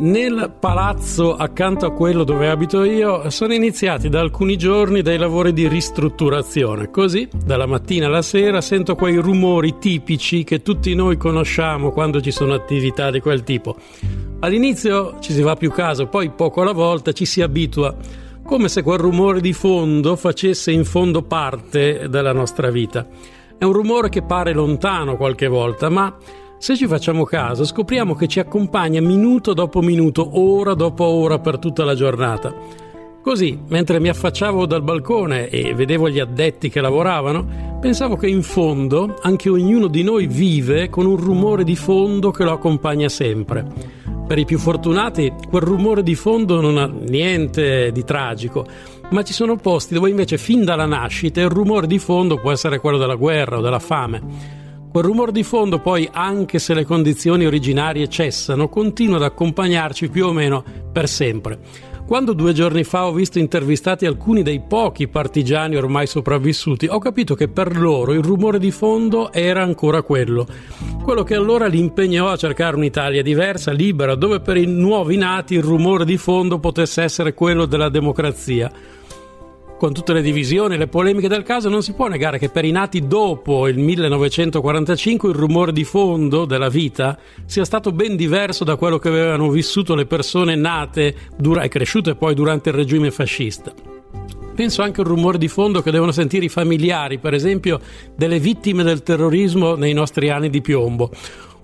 Nel palazzo accanto a quello dove abito io sono iniziati da alcuni giorni dei lavori di ristrutturazione. Così, dalla mattina alla sera, sento quei rumori tipici che tutti noi conosciamo quando ci sono attività di quel tipo. All'inizio ci si fa più caso, poi poco alla volta ci si abitua, come se quel rumore di fondo facesse in fondo parte della nostra vita. È un rumore che pare lontano qualche volta, ma se ci facciamo caso, scopriamo che ci accompagna minuto dopo minuto, ora dopo ora per tutta la giornata. Così, mentre mi affacciavo dal balcone e vedevo gli addetti che lavoravano, pensavo che in fondo anche ognuno di noi vive con un rumore di fondo che lo accompagna sempre. Per i più fortunati, quel rumore di fondo non ha niente di tragico, ma ci sono posti dove invece fin dalla nascita il rumore di fondo può essere quello della guerra o della fame. Quel rumore di fondo poi, anche se le condizioni originarie cessano, continua ad accompagnarci più o meno per sempre. Quando due giorni fa ho visto intervistati alcuni dei pochi partigiani ormai sopravvissuti, ho capito che per loro il rumore di fondo era ancora quello. Quello che allora li impegnò a cercare un'Italia diversa, libera, dove per i nuovi nati il rumore di fondo potesse essere quello della democrazia con tutte le divisioni e le polemiche del caso, non si può negare che per i nati dopo il 1945 il rumore di fondo della vita sia stato ben diverso da quello che avevano vissuto le persone nate e cresciute poi durante il regime fascista. Penso anche al rumore di fondo che devono sentire i familiari, per esempio, delle vittime del terrorismo nei nostri anni di piombo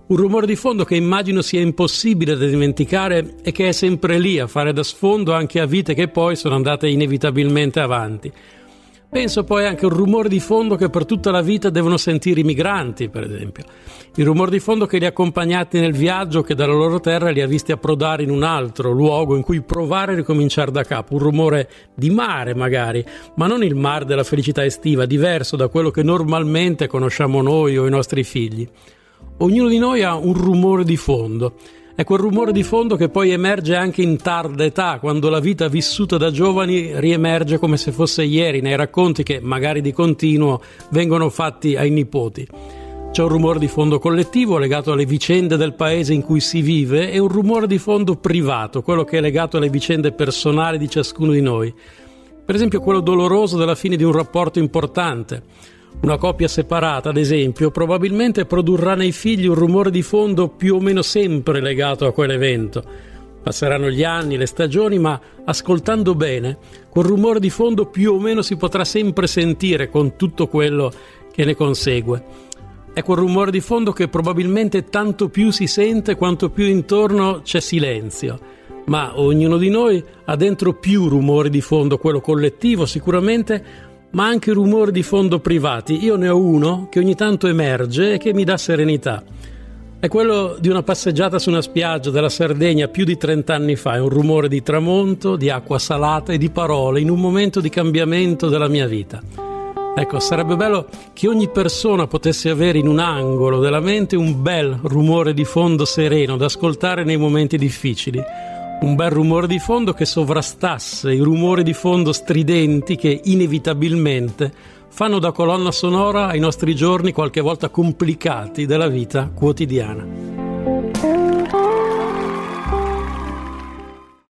un rumore di fondo che immagino sia impossibile da dimenticare e che è sempre lì a fare da sfondo anche a vite che poi sono andate inevitabilmente avanti. Penso poi anche al rumore di fondo che per tutta la vita devono sentire i migranti, per esempio. Il rumore di fondo che li ha accompagnati nel viaggio che dalla loro terra li ha visti approdare in un altro luogo in cui provare a ricominciare da capo. Un rumore di mare magari, ma non il mare della felicità estiva, diverso da quello che normalmente conosciamo noi o i nostri figli. Ognuno di noi ha un rumore di fondo. È quel rumore di fondo che poi emerge anche in tarda età, quando la vita vissuta da giovani riemerge come se fosse ieri nei racconti che, magari di continuo, vengono fatti ai nipoti. C'è un rumore di fondo collettivo legato alle vicende del paese in cui si vive e un rumore di fondo privato, quello che è legato alle vicende personali di ciascuno di noi. Per esempio quello doloroso della fine di un rapporto importante una coppia separata, ad esempio, probabilmente produrrà nei figli un rumore di fondo più o meno sempre legato a quell'evento. Passeranno gli anni, le stagioni, ma ascoltando bene, quel rumore di fondo più o meno si potrà sempre sentire con tutto quello che ne consegue. È quel rumore di fondo che probabilmente tanto più si sente quanto più intorno c'è silenzio. Ma ognuno di noi ha dentro più rumori di fondo, quello collettivo sicuramente, ma anche rumori di fondo privati. Io ne ho uno che ogni tanto emerge e che mi dà serenità. È quello di una passeggiata su una spiaggia della Sardegna più di 30 anni fa, è un rumore di tramonto, di acqua salata e di parole in un momento di cambiamento della mia vita. Ecco, sarebbe bello che ogni persona potesse avere in un angolo della mente un bel rumore di fondo sereno da ascoltare nei momenti difficili un bel rumore di fondo che sovrastasse i rumori di fondo stridenti che inevitabilmente fanno da colonna sonora ai nostri giorni qualche volta complicati della vita quotidiana.